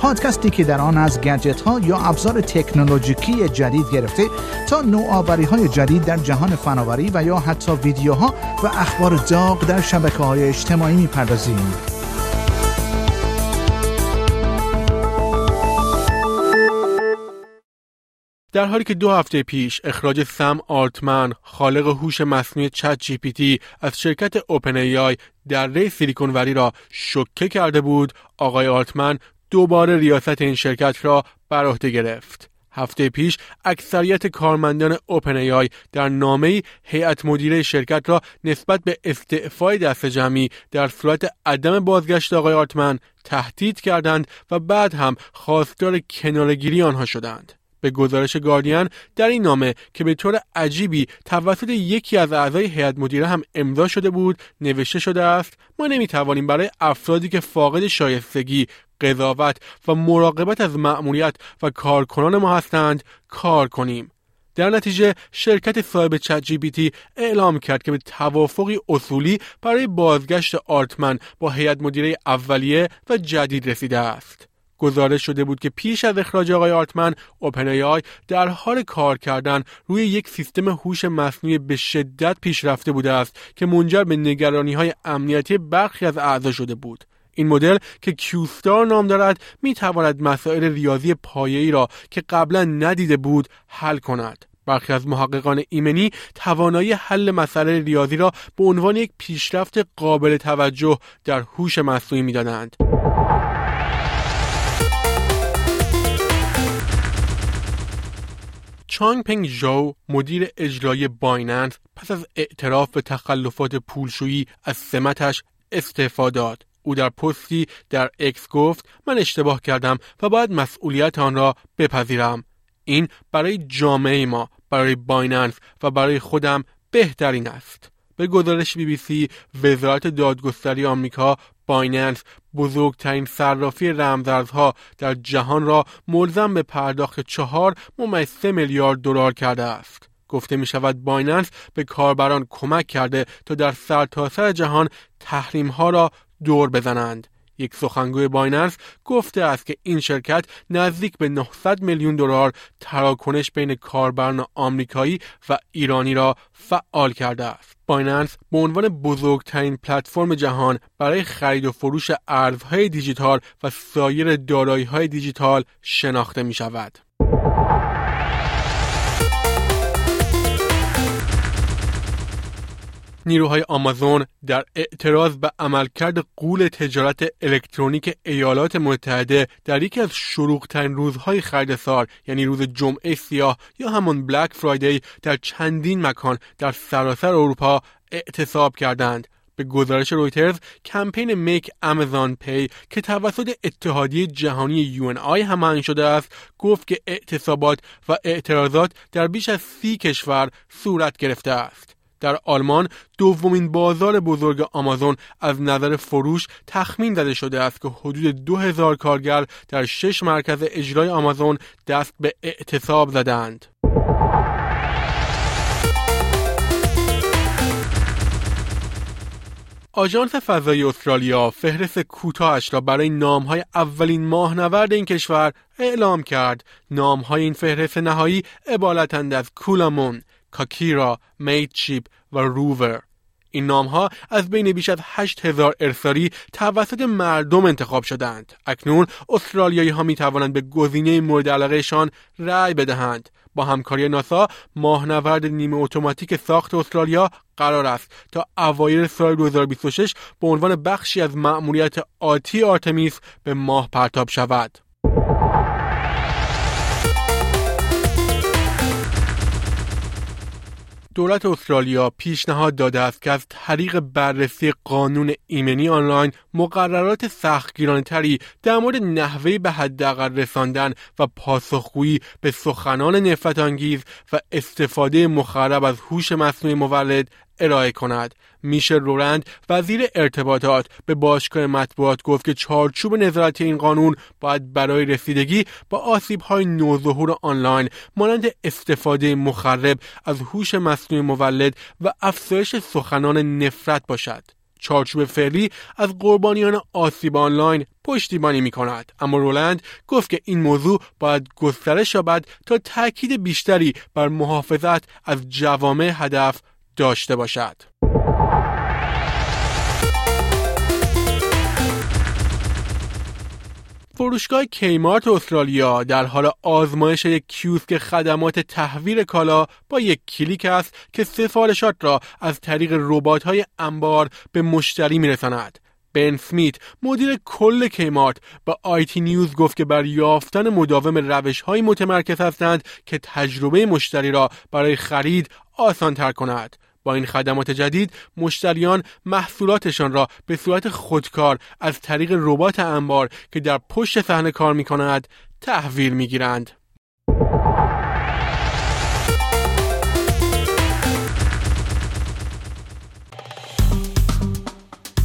پادکستی که در آن از گجت ها یا ابزار تکنولوژیکی جدید گرفته تا نوآوری های جدید در جهان فناوری و یا حتی ویدیوها و اخبار داغ در شبکه های اجتماعی می‌پردازیم. در حالی که دو هفته پیش اخراج سم آرتمن خالق هوش مصنوعی چت جی پی تی از شرکت اوپن ای آی در ری سیلیکون ولی را شکه کرده بود آقای آرتمن دوباره ریاست این شرکت را بر عهده گرفت. هفته پیش اکثریت کارمندان اوپن ای در نامه هیئت مدیره شرکت را نسبت به استعفای دست جمعی در صورت عدم بازگشت آقای آرتمن تهدید کردند و بعد هم خواستار کنارگیری آنها شدند. به گزارش گاردین در این نامه که به طور عجیبی توسط یکی از اعضای هیئت مدیره هم امضا شده بود نوشته شده است ما نمی‌توانیم برای افرادی که فاقد شایستگی قضاوت و مراقبت از مأموریت و کارکنان ما هستند کار کنیم در نتیجه شرکت صاحب چت جی اعلام کرد که به توافقی اصولی برای بازگشت آرتمن با هیئت مدیره اولیه و جدید رسیده است. گزارش شده بود که پیش از اخراج آقای آرتمن اوپن در حال کار کردن روی یک سیستم هوش مصنوعی به شدت پیشرفته بوده است که منجر به نگرانی های امنیتی برخی از اعضا شده بود این مدل که کیوستار نام دارد می تواند مسائل ریاضی پایه‌ای را که قبلا ندیده بود حل کند برخی از محققان ایمنی توانایی حل مسئله ریاضی را به عنوان یک پیشرفت قابل توجه در هوش مصنوعی می‌دانند. چانگ پنگ ژو مدیر اجرایی بایننس پس از اعتراف به تخلفات پولشویی از سمتش استعفا داد او در پستی در X گفت من اشتباه کردم و باید مسئولیت آن را بپذیرم. این برای جامعه ما برای Binance و برای خودم بهترین است. به گزارش بی بی سی وزارت دادگستری آمریکا Binance بزرگترین صرافی رمزارزها در جهان را ملزم به پرداخت چهار ممیز سه میلیارد دلار کرده است. گفته می شود Binance به کاربران کمک کرده تا در سرتاسر سر جهان تحریم ها را دور بزنند یک سخنگوی Binance گفته است که این شرکت نزدیک به 900 میلیون دلار تراکنش بین کاربران آمریکایی و ایرانی را فعال کرده است. Binance به عنوان بزرگترین پلتفرم جهان برای خرید و فروش ارزهای دیجیتال و سایر دارایی‌های دیجیتال شناخته می شود. نیروهای آمازون در اعتراض به عملکرد غول تجارت الکترونیک ایالات متحده در یکی از شلوغ‌ترین روزهای خرید سال یعنی روز جمعه سیاه یا همان Black Friday در چندین مکان در سراسر اروپا اعتصاب کردند. به گزارش رویترز کمپین Make Amazon Pay که توسط اتحادیه جهانی UNI هماهنگ شده است گفت که اعتصابات و اعتراضات در بیش از سی کشور صورت گرفته است. در آلمان دومین بازار بزرگ آمازون از نظر فروش تخمین زده شده است که حدود 2000 کارگر در شش مرکز اجرای آمازون دست به اعتصاب زدند. آژانس فضایی استرالیا فهرست کوتاهش را برای نامهای اولین ماهنورد این کشور اعلام کرد. نامهای این فهرست نهایی عبارتند از کولامون، کاکیرا، میتچیپ و روور این نام ها از بین بیش از 8000 ارسالی توسط مردم انتخاب شدند. اکنون استرالیایی ها می توانند به گزینه مورد علاقهشان رأی بدهند. با همکاری ناسا ماهنورد نیمه اتوماتیک ساخت استرالیا قرار است تا اوایل سال 2026 به عنوان بخشی از مأموریت آتی آرتمیس به ماه پرتاب شود. دولت استرالیا پیشنهاد داده است که از طریق بررسی قانون ایمنی آنلاین مقررات سختگیرانه تری در مورد نحوه به حداقل رساندن و پاسخگویی به سخنان نفرت انگیز و استفاده مخرب از هوش مصنوعی مولد ارائه کند. میشه رورند وزیر ارتباطات به باشگاه مطبوعات گفت که چارچوب نظارت این قانون باید برای رسیدگی با آسیب های نوظهور آنلاین مانند استفاده مخرب از هوش مصنوعی مولد و افزایش سخنان نفرت باشد. چارچوب فعلی از قربانیان آسیب آنلاین پشتیبانی می کند اما رولند گفت که این موضوع باید گسترش یابد تا تاکید بیشتری بر محافظت از جوامع هدف داشته باشد. فروشگاه کیمارت استرالیا در حال آزمایش یک کیوسک خدمات تحویل کالا با یک کلیک است که سفارشات را از طریق ربات های انبار به مشتری میرساند. بن سمیت مدیر کل کیمارت با آیتی نیوز گفت که بر یافتن مداوم روش های متمرکز هستند که تجربه مشتری را برای خرید آسان تر کند. با این خدمات جدید مشتریان محصولاتشان را به صورت خودکار از طریق ربات انبار که در پشت صحنه کار می کند تحویل می گیرند.